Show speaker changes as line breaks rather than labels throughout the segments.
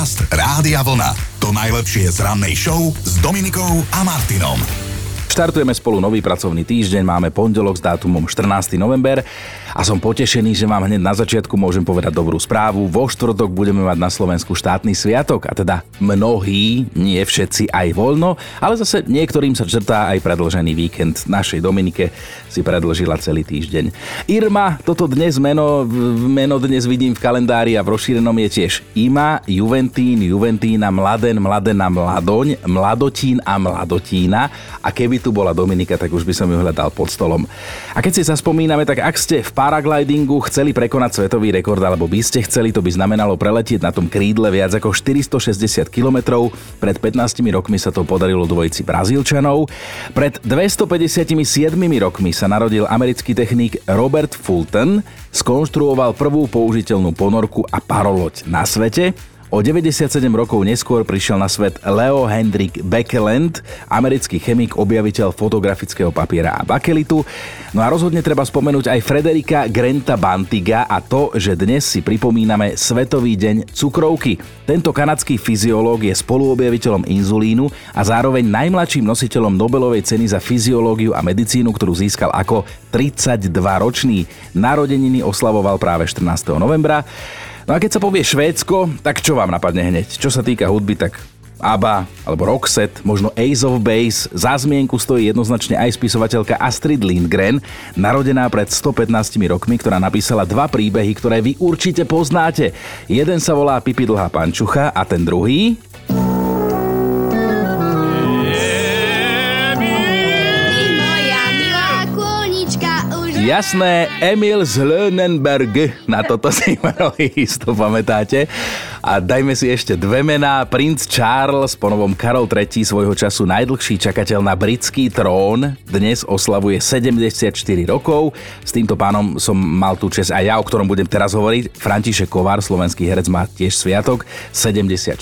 Podcast Rádia Vlna. To najlepšie z rannej show s Dominikou a Martinom.
Štartujeme spolu nový pracovný týždeň, máme pondelok s dátumom 14. november a som potešený, že vám hneď na začiatku môžem povedať dobrú správu. Vo štvrtok budeme mať na Slovensku štátny sviatok a teda mnohí, nie všetci aj voľno, ale zase niektorým sa črtá aj predlžený víkend. Našej Dominike si predlžila celý týždeň. Irma, toto dnes meno, meno dnes vidím v kalendári a v rozšírenom je tiež Ima, Juventín, Juventína, Mladen, Mladena, Mladoň, Mladotín a Mladotína. A keby tu bola Dominika, tak už by som ju hľadal pod stolom. A keď si sa spomíname, tak ak ste v paraglidingu chceli prekonať svetový rekord, alebo by ste chceli, to by znamenalo preletieť na tom krídle viac ako 460 km. Pred 15 rokmi sa to podarilo dvojici Brazílčanov. Pred 257 rokmi sa narodil americký technik Robert Fulton, skonštruoval prvú použiteľnú ponorku a paroloď na svete. O 97 rokov neskôr prišiel na svet Leo Hendrik Beckeland, americký chemik, objaviteľ fotografického papiera a bakelitu. No a rozhodne treba spomenúť aj Frederika Grenta Bantiga a to, že dnes si pripomíname Svetový deň cukrovky. Tento kanadský fyziológ je spoluobjaviteľom inzulínu a zároveň najmladším nositeľom Nobelovej ceny za fyziológiu a medicínu, ktorú získal ako 32-ročný. Narodeniny oslavoval práve 14. novembra. No a keď sa povie Švédsko, tak čo vám napadne hneď? Čo sa týka hudby, tak ABBA alebo Roxette, možno Ace of Base. Za zmienku stojí jednoznačne aj spisovateľka Astrid Lindgren, narodená pred 115 rokmi, ktorá napísala dva príbehy, ktoré vy určite poznáte. Jeden sa volá Pipi dlhá pančucha a ten druhý... Jasné, Emil z Lönenberg, na toto si mali isto pamätáte. A dajme si ešte dve mená. Princ Charles, ponovom Karol III, svojho času najdlhší čakateľ na britský trón, dnes oslavuje 74 rokov. S týmto pánom som mal tú čest aj ja, o ktorom budem teraz hovoriť. František Kovár, slovenský herec, má tiež sviatok, 76.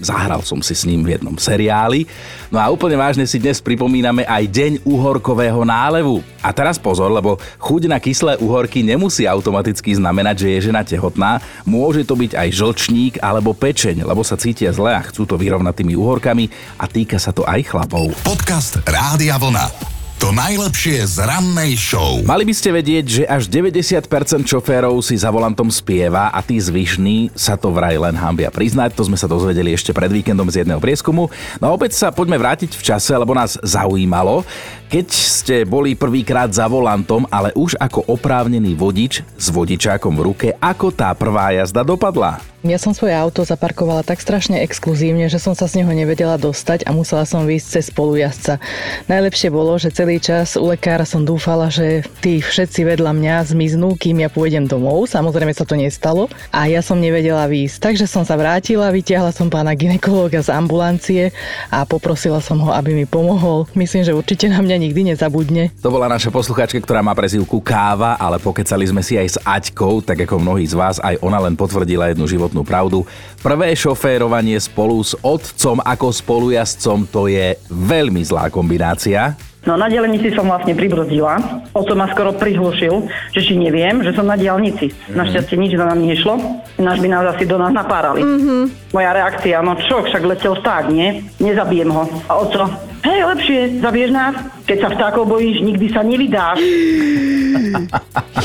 Zahral som si s ním v jednom seriáli. No a úplne vážne si dnes pripomíname aj Deň uhorkového nálevu. A teraz pozor, lebo chuť na kyslé uhorky nemusí automaticky znamenať, že je žena tehotná. Môže to byť aj žlčník alebo pečeň, lebo sa cítia zle a chcú to vyrovnať tými uhorkami a týka sa to aj chlapov.
Podcast Rádia Vlna. To najlepšie z rannej show.
Mali by ste vedieť, že až 90% šoférov si za volantom spieva a tí zvyšní sa to vraj len hambia priznať. To sme sa dozvedeli ešte pred víkendom z jedného prieskumu. No opäť sa poďme vrátiť v čase, lebo nás zaujímalo, keď ste boli prvýkrát za volantom, ale už ako oprávnený vodič s vodičákom v ruke, ako tá prvá jazda dopadla?
Ja som svoje auto zaparkovala tak strašne exkluzívne, že som sa z neho nevedela dostať a musela som výjsť cez spolujazca. Najlepšie bolo, že celý čas u lekára som dúfala, že tí všetci vedľa mňa zmiznú, kým ja pôjdem domov. Samozrejme sa to nestalo a ja som nevedela výjsť. Takže som sa vrátila, vytiahla som pána ginekológa z ambulancie a poprosila som ho, aby mi pomohol. Myslím, že určite na mňa nikdy nezabudne.
To bola naša posluchačka, ktorá má prezivku Káva, ale pokecali sme si aj s Aťkou, tak ako mnohí z vás, aj ona len potvrdila jednu život životnú pravdu. Prvé šoférovanie spolu s otcom ako spolujazdcom to je veľmi zlá kombinácia.
No na dielnici som vlastne pribrzdila. Oco ma skoro prihlušil, že či neviem, že som na dielnici. Mm-hmm. Našťastie nič na nám nešlo. Náš by nás asi do nás napárali. Mm-hmm. Moja reakcia, no čo, však letel vták, nie? Nezabijem ho. A oco, hej, lepšie, zabiješ nás? Keď sa vtákov bojíš, nikdy sa nevydáš.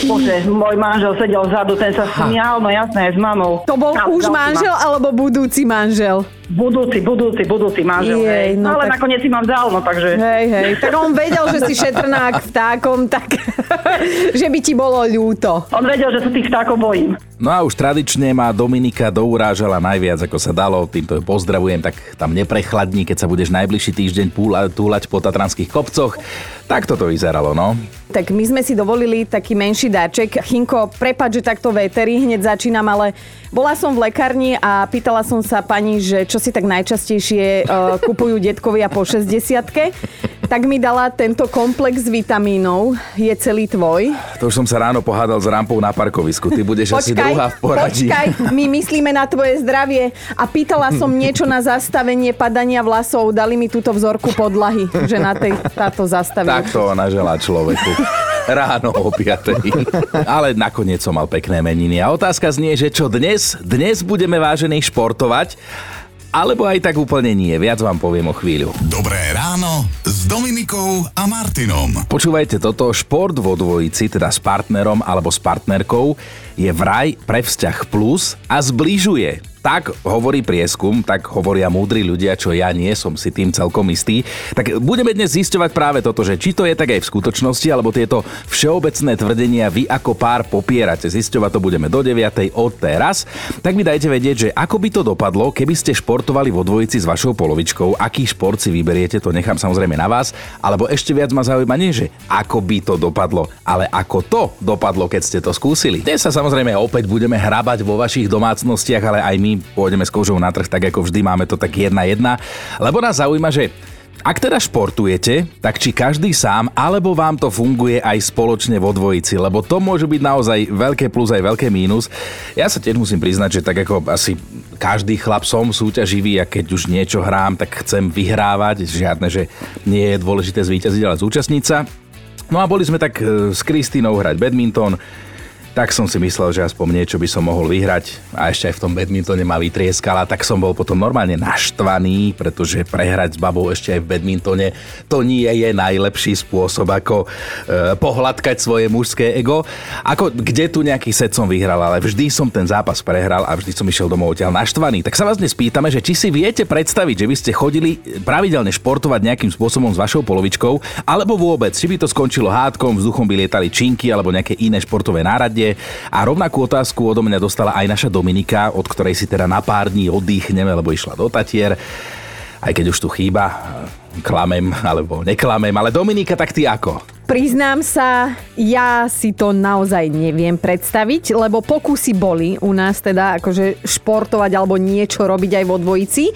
Bože, môj manžel sedel vzadu, ten sa smial, no jasné, s mamou.
To bol
A,
už manžel
ma-
alebo budúci manžel?
Budúci, budúci, budúci manžel.
Jej,
hej.
no
No, ale
tak-
nakoniec si mám dal, no takže...
Hej, hej. Tak on vedel, že si šetrnák vtákom, tak že by ti bolo ľúto.
On vedel, že sa tých vtákov bojím.
No a už tradične ma Dominika dourážala najviac, ako sa dalo. Týmto ju pozdravujem, tak tam neprechladní, keď sa budeš najbližší týždeň púla- túlať po tatranských kopcoch. Tak toto vyzeralo, no.
Tak my sme si dovolili taký menší dáček. Chinko, prepad, že takto veterí, hneď začínam, ale bola som v lekárni a pýtala som sa pani, že čo si tak najčastejšie uh, kupujú detkovia po 60 tak mi dala tento komplex vitamínov. Je celý tvoj.
To už som sa ráno pohádal s rampou na parkovisku. Ty budeš asi druhá v poradí.
počkaj, my myslíme na tvoje zdravie a pýtala som niečo na zastavenie padania vlasov. Dali mi túto vzorku podlahy, že na tej táto zastavenie.
Tak to ona želá človeku. ráno o 5. Ale nakoniec som mal pekné meniny. A otázka znie, že čo dnes? Dnes budeme vážení športovať alebo aj tak úplne nie. Viac vám poviem o chvíľu.
Dobré ráno s Dominikou a Martinom.
Počúvajte toto, šport vo dvojici, teda s partnerom alebo s partnerkou, je vraj pre vzťah plus a zbližuje. Tak hovorí prieskum, tak hovoria múdri ľudia, čo ja nie som si tým celkom istý. Tak budeme dnes zisťovať práve toto, že či to je tak aj v skutočnosti, alebo tieto všeobecné tvrdenia vy ako pár popierate. Zisťovať to budeme do 9. od teraz. Tak mi dajte vedieť, že ako by to dopadlo, keby ste športovali vo dvojici s vašou polovičkou, aký šport si vyberiete, to nechám samozrejme na vás, alebo ešte viac ma zaujíma nie, že ako by to dopadlo, ale ako to dopadlo, keď ste to skúsili. Dnes sa samozrejme opäť budeme hrabať vo vašich domácnostiach, ale aj my pôjdeme s kožou na trh, tak ako vždy máme to tak jedna jedna. Lebo nás zaujíma, že ak teda športujete, tak či každý sám, alebo vám to funguje aj spoločne vo dvojici, lebo to môže byť naozaj veľké plus aj veľké mínus. Ja sa tiež musím priznať, že tak ako asi každý chlap som súťaživý a keď už niečo hrám, tak chcem vyhrávať. Žiadne, že nie je dôležité zvíťaziť, ale zúčastniť sa. No a boli sme tak e, s Kristínou hrať badminton, tak som si myslel, že aspoň niečo by som mohol vyhrať a ešte aj v tom badmintone ma vytrieskala, tak som bol potom normálne naštvaný, pretože prehrať s babou ešte aj v badmintone to nie je najlepší spôsob, ako e, pohľadkať svoje mužské ego. Ako kde tu nejaký set som vyhral, ale vždy som ten zápas prehral a vždy som išiel domov odtiaľ naštvaný. Tak sa vás dnes pýtame, že či si viete predstaviť, že by ste chodili pravidelne športovať nejakým spôsobom s vašou polovičkou, alebo vôbec, či by to skončilo hádkom, vzduchom by lietali činky alebo nejaké iné športové náradie svete. A rovnakú otázku odo mňa dostala aj naša Dominika, od ktorej si teda na pár dní oddychneme, lebo išla do Tatier. Aj keď už tu chýba, klamem alebo neklamem, ale Dominika, tak ty ako?
Priznám sa, ja si to naozaj neviem predstaviť, lebo pokusy boli u nás teda akože športovať alebo niečo robiť aj vo dvojici,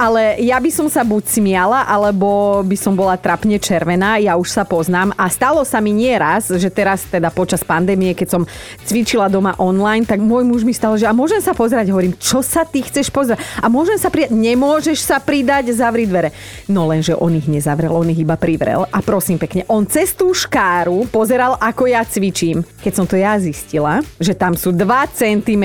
ale ja by som sa buď smiala, alebo by som bola trapne červená, ja už sa poznám a stalo sa mi nieraz, že teraz teda počas pandémie, keď som cvičila doma online, tak môj muž mi stalo, že a môžem sa pozerať, hovorím, čo sa ty chceš pozerať? A môžem sa pridať? Nemôžeš sa pridať, zavri dvere. No lenže on ich nezavrel, on ich iba privrel a prosím pekne, on cestu škáru pozeral, ako ja cvičím. Keď som to ja zistila, že tam sú 2 cm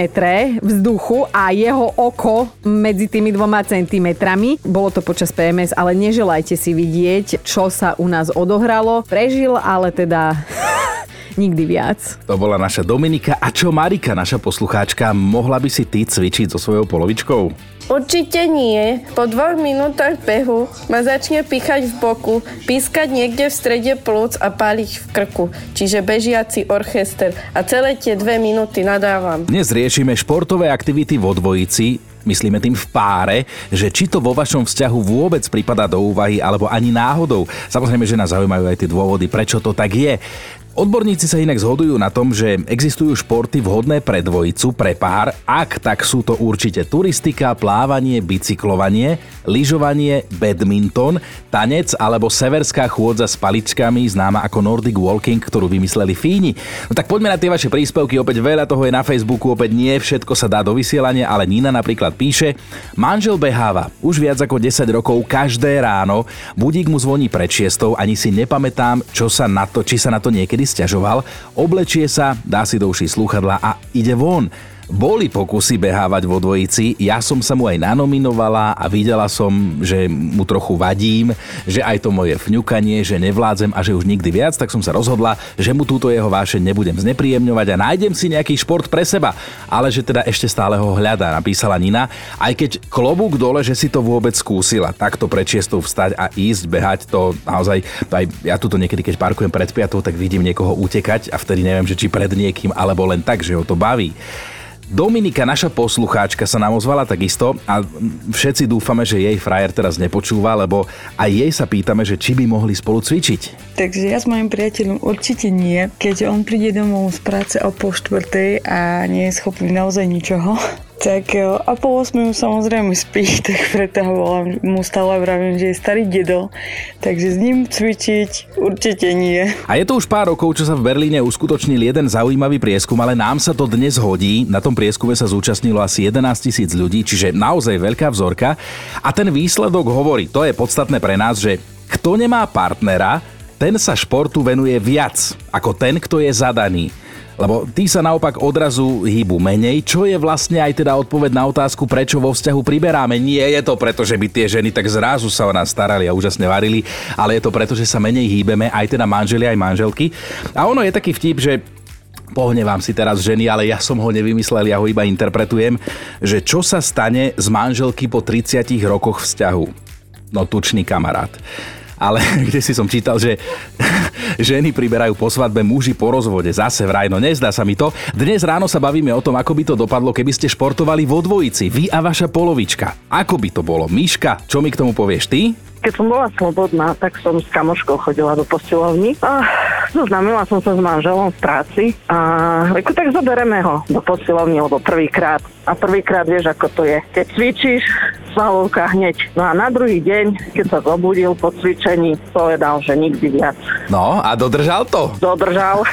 vzduchu a jeho oko medzi tými dvoma centimetrami, bolo to počas PMS, ale neželajte si vidieť, čo sa u nás odohralo. Prežil, ale teda nikdy viac.
To bola naša Dominika. A čo Marika, naša poslucháčka, mohla by si ty cvičiť so svojou polovičkou?
Určite nie. Po dvoch minútach behu ma začne píchať v boku, pískať niekde v strede plúc a páliť v krku. Čiže bežiaci orchester. A celé tie dve minúty nadávam.
Dnes riešime športové aktivity vo dvojici, myslíme tým v páre, že či to vo vašom vzťahu vôbec prípada do úvahy alebo ani náhodou. Samozrejme, že nás zaujímajú aj tie dôvody, prečo to tak je. Odborníci sa inak zhodujú na tom, že existujú športy vhodné pre dvojicu, pre pár, ak tak sú to určite turistika, plávanie, bicyklovanie, lyžovanie, badminton, tanec alebo severská chôdza s paličkami, známa ako Nordic Walking, ktorú vymysleli Fíni. No tak poďme na tie vaše príspevky, opäť veľa toho je na Facebooku, opäť nie všetko sa dá do vysielania, ale Nina napríklad píše, manžel beháva už viac ako 10 rokov každé ráno, budík mu zvoní pred šiestou, ani si nepamätám, čo sa na to, či sa na to niekedy stiažoval, oblečie sa, dá si do uší slúchadla a ide von. Boli pokusy behávať vo dvojici, ja som sa mu aj nanominovala a videla som, že mu trochu vadím, že aj to moje vňukanie, že nevládzem a že už nikdy viac, tak som sa rozhodla, že mu túto jeho vášeň nebudem znepríjemňovať a nájdem si nejaký šport pre seba. Ale že teda ešte stále ho hľadá, napísala Nina, aj keď klobúk dole, že si to vôbec skúsila. Takto pred vstať a ísť behať, to naozaj, aj ja tuto niekedy, keď parkujem pred piatou, tak vidím niekoho utekať a vtedy neviem, že či pred niekým, alebo len tak, že ho to baví. Dominika, naša poslucháčka, sa nám ozvala takisto a všetci dúfame, že jej frajer teraz nepočúva, lebo aj jej sa pýtame, že či by mohli spolu cvičiť.
Takže ja s mojim priateľom určite nie, keďže on príde domov z práce o po štvrtej a nie je schopný naozaj ničoho tak a po 8 samozrejme spí, tak preto volám, mu stále vravím, že je starý dedo, takže s ním cvičiť určite nie.
A je to už pár rokov, čo sa v Berlíne uskutočnil jeden zaujímavý prieskum, ale nám sa to dnes hodí. Na tom prieskume sa zúčastnilo asi 11 tisíc ľudí, čiže naozaj veľká vzorka. A ten výsledok hovorí, to je podstatné pre nás, že kto nemá partnera, ten sa športu venuje viac ako ten, kto je zadaný. Lebo tí sa naopak odrazu hýbu menej, čo je vlastne aj teda odpoveď na otázku, prečo vo vzťahu priberáme. Nie je to preto, že by tie ženy tak zrazu sa o nás starali a úžasne varili, ale je to preto, že sa menej hýbeme, aj teda manželi, aj manželky. A ono je taký vtip, že pohne vám si teraz ženy, ale ja som ho nevymyslel, ja ho iba interpretujem, že čo sa stane z manželky po 30 rokoch vzťahu. No tučný kamarát ale kde si som čítal, že ženy priberajú po svadbe, muži po rozvode. Zase vraj, no nezdá sa mi to. Dnes ráno sa bavíme o tom, ako by to dopadlo, keby ste športovali vo dvojici, vy a vaša polovička. Ako by to bolo? Miška, čo mi k tomu povieš ty?
Keď som bola slobodná, tak som s kamoškou chodila do posilovní. A zoznámila som sa s manželom v práci a reku, tak zobereme ho do posilovní, lebo prvýkrát. A prvýkrát vieš, ako to je. Keď cvičíš, svalovka hneď. No a na druhý deň, keď sa zobudil po cvičení, povedal, že nikdy viac.
No a dodržal to?
Dodržal.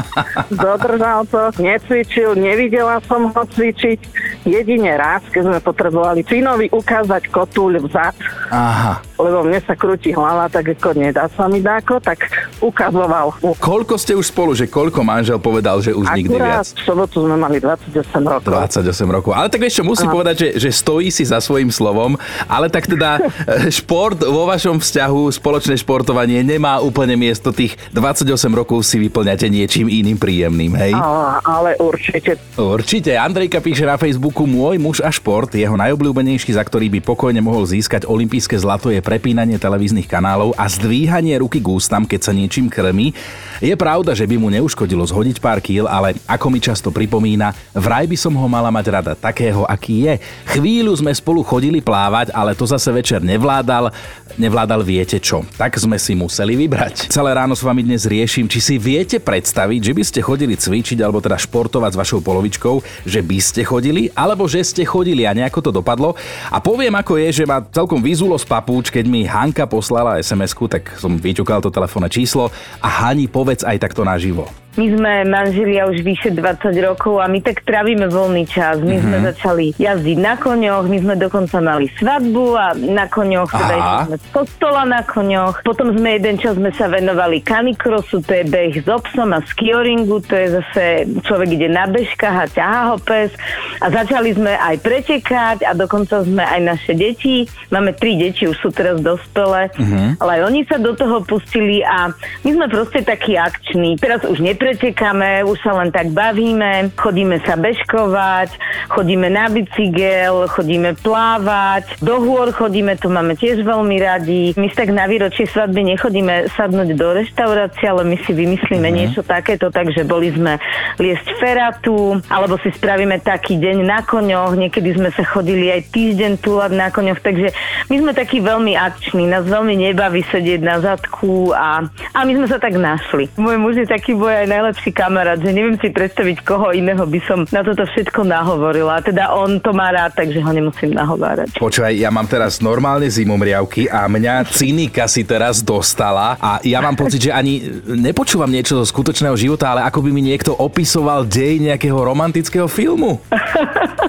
dodržal to. Necvičil, nevidela som ho cvičiť. Jedine raz, keď sme potrebovali synovi ukázať kotúľ vzad.
Aha.
Lebo mne sa krúti hlava, tak ako nedá sa mi dáko, tak ukazoval.
Koľko ste už spolu, že koľko manžel povedal, že už
Akurát
nikdy viac?
v sobotu sme mali 28 rokov.
28 rokov. Ale tak čo, musím
Aha.
povedať, že, že stojí si za svojím slovom, ale tak teda e, šport vo vašom vzťahu, spoločné športovanie nemá úplne miesto tých 28 rokov si vyplňate niečím iným príjemným, hej?
Á, ale určite.
Určite. Andrejka píše na Facebooku Môj muž a šport, jeho najobľúbenejší, za ktorý by pokojne mohol získať olympijské zlato je prepínanie televíznych kanálov a zdvíhanie ruky k ústam, keď sa niečím krmí. Je pravda, že by mu neuškodilo zhodiť pár kýl, ale ako mi často pripomína, vraj by som ho mala mať rada takého, aký je. Chvíľu sme spolu chodili plávať, ale to zase večer nevládal. Nevládal viete čo. Tak sme si museli vybrať. Celé ráno s vami dnes riešim, či si viete predstaviť, že by ste chodili cvičiť alebo teda športovať s vašou polovičkou, že by ste chodili, alebo že ste chodili a nejako to dopadlo. A poviem ako je, že ma celkom vyzulo z papúč, keď mi Hanka poslala SMS-ku, tak som vyťukal to telefónne číslo a Hani povedz aj takto naživo.
My sme manželia už vyše 20 rokov a my tak trávime voľný čas. My sme začali jazdiť na koňoch, my sme dokonca mali svadbu a na koňoch, teda
Aha.
sme z kostola na koňoch. Potom sme jeden čas sme sa venovali kanikrosu, to je beh s obsom a skioringu, to je zase človek ide na bežkách a ťahá ho pes. A začali sme aj pretekať a dokonca sme aj naše deti, máme tri deti, už sú teraz dospelé, ale aj oni sa do toho pustili a my sme proste takí akční. Teraz už nepretekáme, už sa len tak bavíme, chodíme sa bežkovať, chodíme na bicykel, chodíme plávať, do hôr chodíme, to máme tiež veľmi radi. My si tak na výročie svadby nechodíme sadnúť do reštaurácie, ale my si vymyslíme niečo takéto, takže boli sme liesť feratu, alebo si spravíme taký deň na koňoch, niekedy sme sa chodili aj týždeň túlať na koňoch, takže my sme takí veľmi akční, nás veľmi nebaví sedieť na zadku a, a my sme sa tak našli. Môj muž je taký môj najlepší kamarát, že neviem si predstaviť, koho iného by som na toto všetko nahovorila. Teda on to má rád, takže ho nemusím nahovárať.
Počúvaj, ja mám teraz normálne zimomriavky a mňa cynika si teraz dostala a ja mám pocit, že ani nepočúvam niečo zo skutočného života, ale ako by mi niekto opisoval dej nejakého romantického filmu.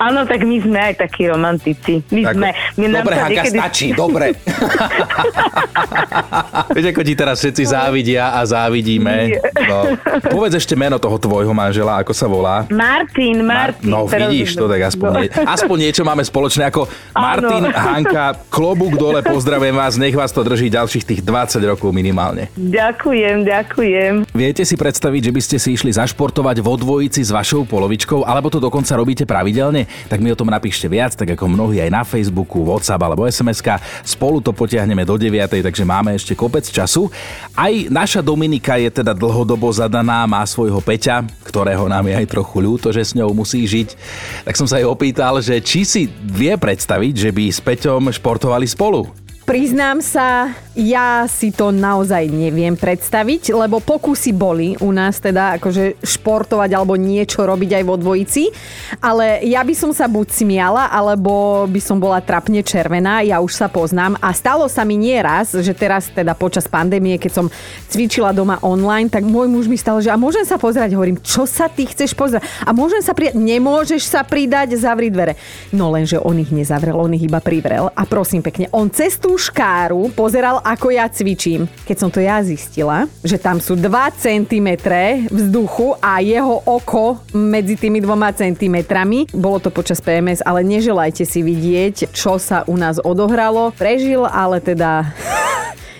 Áno, tak my sme aj takí romantici. My
Tak,
sme... My
dobre, Hanka,
niekedy-
stačí, dobre. Vieš, ako ti teraz všetci závidia a závidíme. No. Povedz ešte meno toho tvojho manžela, ako sa volá.
Martin, Martin.
No
teraz
vidíš to, tak aspoň, nie, aspoň niečo máme spoločné ako Martin, Hanka, klobúk dole, pozdravujem vás, nech vás to drží ďalších tých 20 rokov minimálne.
Ďakujem, ďakujem.
Viete si predstaviť, že by ste si išli zašportovať vo dvojici s vašou polovičkou, alebo to dokonca robíte pravidelne? Tak mi o tom napíšte viac, tak ako mnohí aj na Facebooku, WhatsApp alebo SMS-ka. Spolu to potiahneme do 9, takže máme ešte kopec času. Aj naša Dominika je teda dlhodobo zadaná, má svojho Peťa, ktorého nám je aj trochu ľúto, že s ňou musí žiť. Tak som sa jej opýtal, že či si vie predstaviť, že by s Peťom športovali spolu.
Priznám sa, ja si to naozaj neviem predstaviť, lebo pokusy boli u nás teda akože športovať alebo niečo robiť aj vo dvojici, ale ja by som sa buď smiala, alebo by som bola trapne červená, ja už sa poznám a stalo sa mi nieraz, že teraz teda počas pandémie, keď som cvičila doma online, tak môj muž mi stal, že a môžem sa pozerať, hovorím, čo sa ty chceš pozerať? A môžem sa pridať? Nemôžeš sa pridať, zavri dvere. No lenže on ich nezavrel, on ich iba privrel a prosím pekne, on cez tú škáru pozeral ako ja cvičím. Keď som to ja zistila, že tam sú 2 cm vzduchu a jeho oko medzi tými dvoma centimetrami, bolo to počas PMS, ale neželajte si vidieť, čo sa u nás odohralo. Prežil, ale teda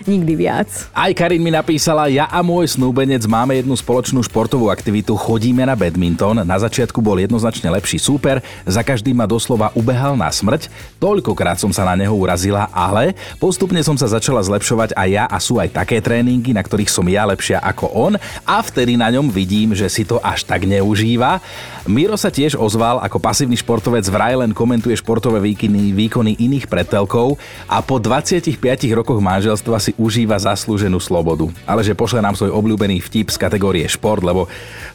nikdy viac.
Aj Karin mi napísala, ja a môj snúbenec máme jednu spoločnú športovú aktivitu, chodíme na badminton. Na začiatku bol jednoznačne lepší súper, za každým ma doslova ubehal na smrť. Toľkokrát som sa na neho urazila, ale postupne som sa začala zlepšovať aj ja a sú aj také tréningy, na ktorých som ja lepšia ako on a vtedy na ňom vidím, že si to až tak neužíva. Miro sa tiež ozval, ako pasívny športovec vraj len komentuje športové výkony, výkony iných pretelkov a po 25 rokoch manželstva si užíva zaslúženú slobodu. Ale že pošle nám svoj obľúbený vtip z kategórie šport, lebo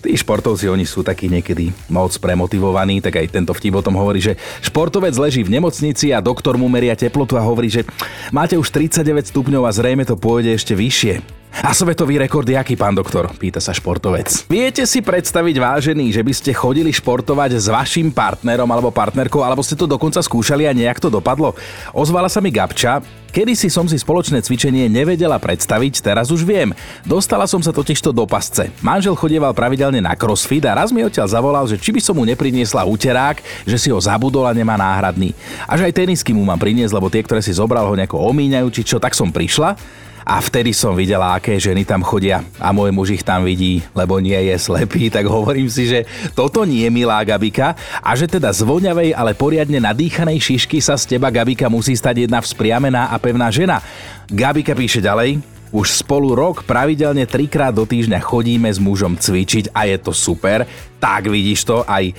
tí športovci, oni sú takí niekedy moc premotivovaní, tak aj tento vtip o tom hovorí, že športovec leží v nemocnici a doktor mu meria teplotu a hovorí, že máte už 39 stupňov a zrejme to pôjde ešte vyššie. A svetový rekord je aký, pán doktor? Pýta sa športovec. Viete si predstaviť, vážený, že by ste chodili športovať s vašim partnerom alebo partnerkou, alebo ste to dokonca skúšali a nejak to dopadlo? Ozvala sa mi Gabča, Kedy si som si spoločné cvičenie nevedela predstaviť, teraz už viem. Dostala som sa totižto do pasce. Manžel chodieval pravidelne na crossfit a raz mi odtiaľ zavolal, že či by som mu nepriniesla úterák, že si ho zabudol a nemá náhradný. Až aj tenisky mu mám priniesť, lebo tie, ktoré si zobral, ho nejako omíňajú, či čo, tak som prišla a vtedy som videla, aké ženy tam chodia. A môj muž ich tam vidí, lebo nie je slepý, tak hovorím si, že toto nie je milá Gabika. A že teda z voňavej, ale poriadne nadýchanej šišky sa z teba Gabika musí stať jedna vzpriamená a pevná žena. Gabika píše ďalej, už spolu rok pravidelne trikrát do týždňa chodíme s mužom cvičiť a je to super. Tak vidíš to, aj,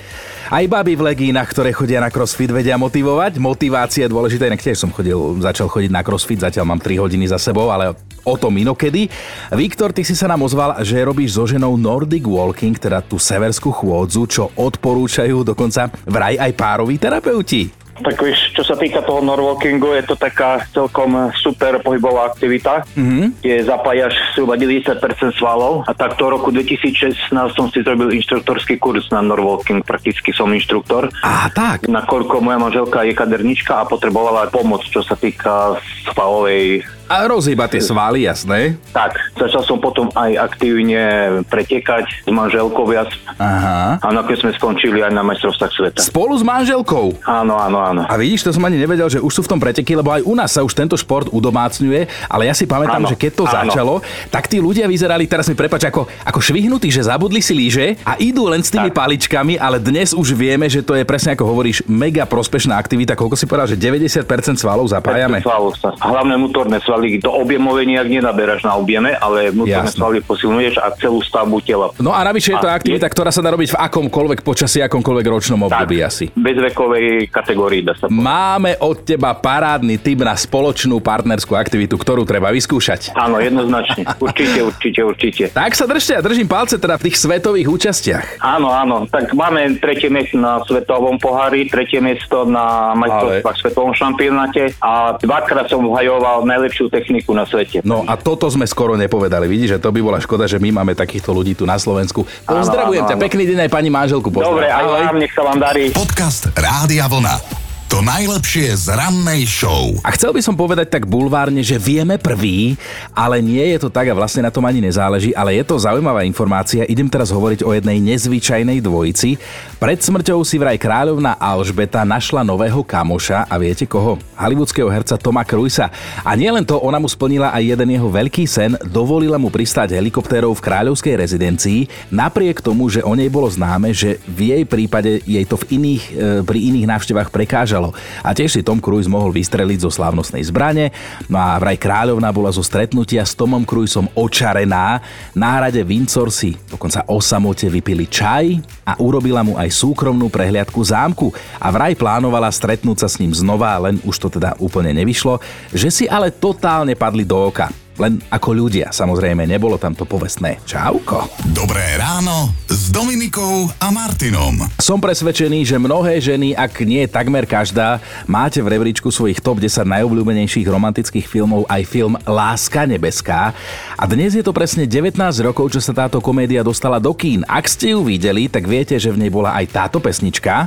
aj baby v legínach, ktoré chodia na crossfit, vedia motivovať. Motivácia je dôležitá, inak tiež som chodil, začal chodiť na crossfit, zatiaľ mám 3 hodiny za sebou, ale o tom inokedy. Viktor, ty si sa nám ozval, že robíš so ženou Nordic Walking, teda tú severskú chôdzu, čo odporúčajú dokonca vraj aj pároví terapeuti.
Tak vieš, čo sa týka toho norwalkingu, je to taká celkom super pohybová aktivita, mm-hmm. kde zapájaš zhruba 90% svalov a takto roku 2016 som si zrobil inštruktorský kurz na norwalking, prakticky som inštruktor.
A tak.
Nakoľko moja manželka je kadernička a potrebovala pomoc, čo sa týka svalovej
a rozhýba tie svaly, jasné?
Tak, začal som potom aj aktívne pretekať s manželkou viac.
Aha.
A nakoniec sme skončili aj na majstrovstvách sveta.
Spolu s manželkou?
Áno, áno, áno.
A vidíš, to som ani nevedel, že už sú v tom preteky, lebo aj u nás sa už tento šport udomácňuje, ale ja si pamätám, áno, že keď to áno. začalo, tak tí ľudia vyzerali, teraz mi prepač, ako, ako švihnutí, že zabudli si líže a idú len s tými tak. paličkami, ale dnes už vieme, že to je presne ako hovoríš, mega prospešná aktivita. Koľko si povedal, že 90% svalov zapájame?
Svalov sa. Hlavné vnútorné svaly svaly do objemové nejak nenaberáš na objeme, ale vnútorné svaly posilňuješ a celú stavbu tela.
No a navyše je to aktivita, je... ktorá sa dá robiť v akomkoľvek počasí, akomkoľvek ročnom období tak, asi.
Bez vekovej kategórii dá sa
povedať. Máme od teba parádny tip na spoločnú partnerskú aktivitu, ktorú treba vyskúšať.
Áno, jednoznačne. Určite, určite, určite.
Tak sa držte a držím palce teda v tých svetových účastiach.
Áno, áno. Tak máme tretie miesto na svetovom pohári, tretie miesto na majstrovstvách Ale... svetovom šampionáte a dvakrát som vhajoval najlepšiu techniku na svete.
No a toto sme skoro nepovedali. Vidíš, že to by bola škoda, že my máme takýchto ľudí tu na Slovensku. Pozdravujem áno, áno, ťa, pekný deň aj pani manželku.
Pozdrav. Dobre, aj vám, nech sa vám darí.
Podcast Rádia Vlna. To najlepšie z rannej show.
A chcel by som povedať tak bulvárne, že vieme prvý, ale nie je to tak a vlastne na tom ani nezáleží, ale je to zaujímavá informácia. Idem teraz hovoriť o jednej nezvyčajnej dvojici. Pred smrťou si vraj kráľovná Alžbeta našla nového kamoša a viete koho? Hollywoodského herca Toma Cruisa. A nielen to, ona mu splnila aj jeden jeho veľký sen, dovolila mu pristáť helikoptérov v kráľovskej rezidencii, napriek tomu, že o nej bolo známe, že v jej prípade jej to v iných, e, pri iných návštevách prekážalo stalo. A tiež si Tom Cruise mohol vystreliť zo slávnostnej zbrane, no a vraj kráľovná bola zo stretnutia s Tomom Cruiseom očarená. Na hrade Windsor si dokonca o samote vypili čaj a urobila mu aj súkromnú prehliadku zámku a vraj plánovala stretnúť sa s ním znova, len už to teda úplne nevyšlo, že si ale totálne padli do oka. Len ako ľudia, samozrejme, nebolo tam to povestné. Čauko.
Dobré ráno s Dominikou a Martinom.
Som presvedčený, že mnohé ženy, ak nie takmer každá, máte v rebríčku svojich top 10 najobľúbenejších romantických filmov aj film Láska nebeská. A dnes je to presne 19 rokov, čo sa táto komédia dostala do kín. Ak ste ju videli, tak viete, že v nej bola aj táto pesnička.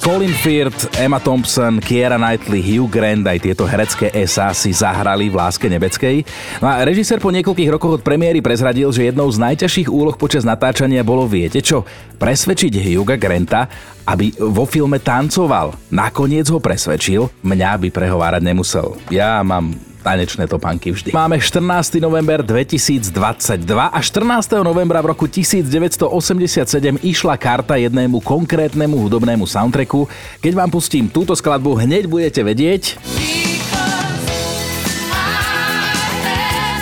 Colin Firth, Emma Thompson, Kiera Knightley, Hugh Grant, aj tieto herecké SA si zahrali v Láske nebeckej. No a režisér po niekoľkých rokoch od premiéry prezradil, že jednou z najťažších úloh počas natáčania bolo, viete čo, presvedčiť Hugha Granta, aby vo filme tancoval. Nakoniec ho presvedčil, mňa by prehovárať nemusel. Ja mám tanečné topánky vždy. Máme 14. november 2022 a 14. novembra v roku 1987 išla karta jednému konkrétnemu hudobnému soundtracku. Keď vám pustím túto skladbu, hneď budete vedieť...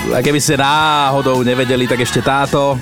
A keby ste náhodou nevedeli, tak ešte táto.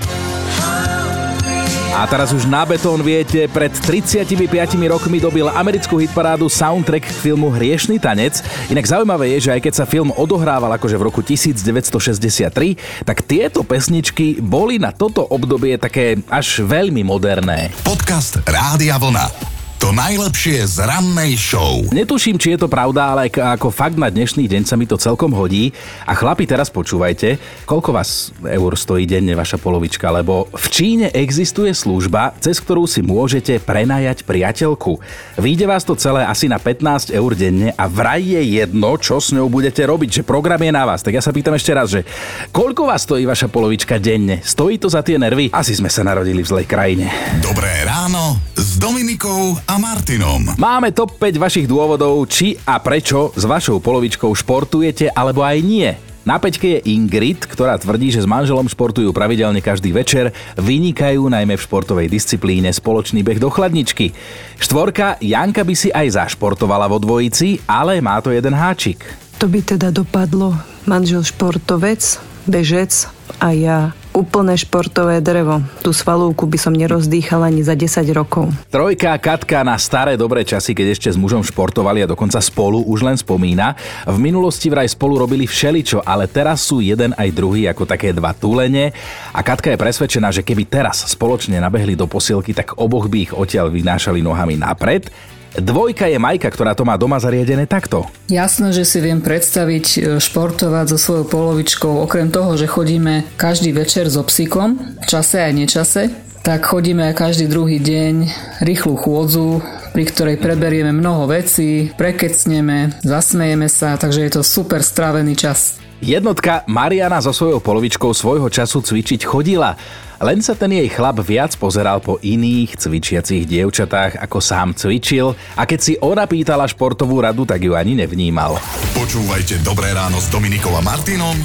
A teraz už na betón viete, pred 35 rokmi dobil americkú hitparádu soundtrack k filmu Hriešný tanec. Inak zaujímavé je, že aj keď sa film odohrával akože v roku 1963, tak tieto pesničky boli na toto obdobie také až veľmi moderné.
Podcast Rádia Vlna. To najlepšie z rannej show.
Netuším, či je to pravda, ale ako fakt na dnešný deň sa mi to celkom hodí. A chlapi, teraz počúvajte, koľko vás eur stojí denne vaša polovička, lebo v Číne existuje služba, cez ktorú si môžete prenajať priateľku. Výjde vás to celé asi na 15 eur denne a vraj je jedno, čo s ňou budete robiť, že program je na vás. Tak ja sa pýtam ešte raz, že koľko vás stojí vaša polovička denne? Stojí to za tie nervy? Asi sme sa narodili v zlej krajine.
Dobré ráno s Dominikou a Martinom.
Máme top 5 vašich dôvodov, či a prečo s vašou polovičkou športujete alebo aj nie. Na peťke je Ingrid, ktorá tvrdí, že s manželom športujú pravidelne každý večer, vynikajú najmä v športovej disciplíne spoločný beh do chladničky. Štvorka, Janka by si aj zašportovala vo dvojici, ale má to jeden háčik.
To by teda dopadlo manžel športovec, bežec a ja úplné športové drevo. Tú svalúku by som nerozdýchala ani za 10 rokov.
Trojka Katka na staré dobré časy, keď ešte s mužom športovali a dokonca spolu už len spomína. V minulosti vraj spolu robili všeličo, ale teraz sú jeden aj druhý ako také dva túlene a Katka je presvedčená, že keby teraz spoločne nabehli do posilky, tak oboch by ich odtiaľ vynášali nohami napred Dvojka je Majka, ktorá to má doma zariadené takto.
Jasné, že si viem predstaviť e, športovať so svojou polovičkou, okrem toho, že chodíme každý večer so psíkom, v čase aj nečase, tak chodíme každý druhý deň rýchlu chôdzu, pri ktorej preberieme mnoho vecí, prekecneme, zasmejeme sa, takže je to super strávený čas.
Jednotka Mariana so svojou polovičkou svojho času cvičiť chodila. Len sa ten jej chlap viac pozeral po iných cvičiacich dievčatách, ako sám cvičil a keď si ona pýtala športovú radu, tak ju ani nevnímal.
Počúvajte Dobré ráno s Dominikom a Martinom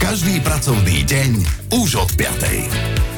každý pracovný deň už od 5.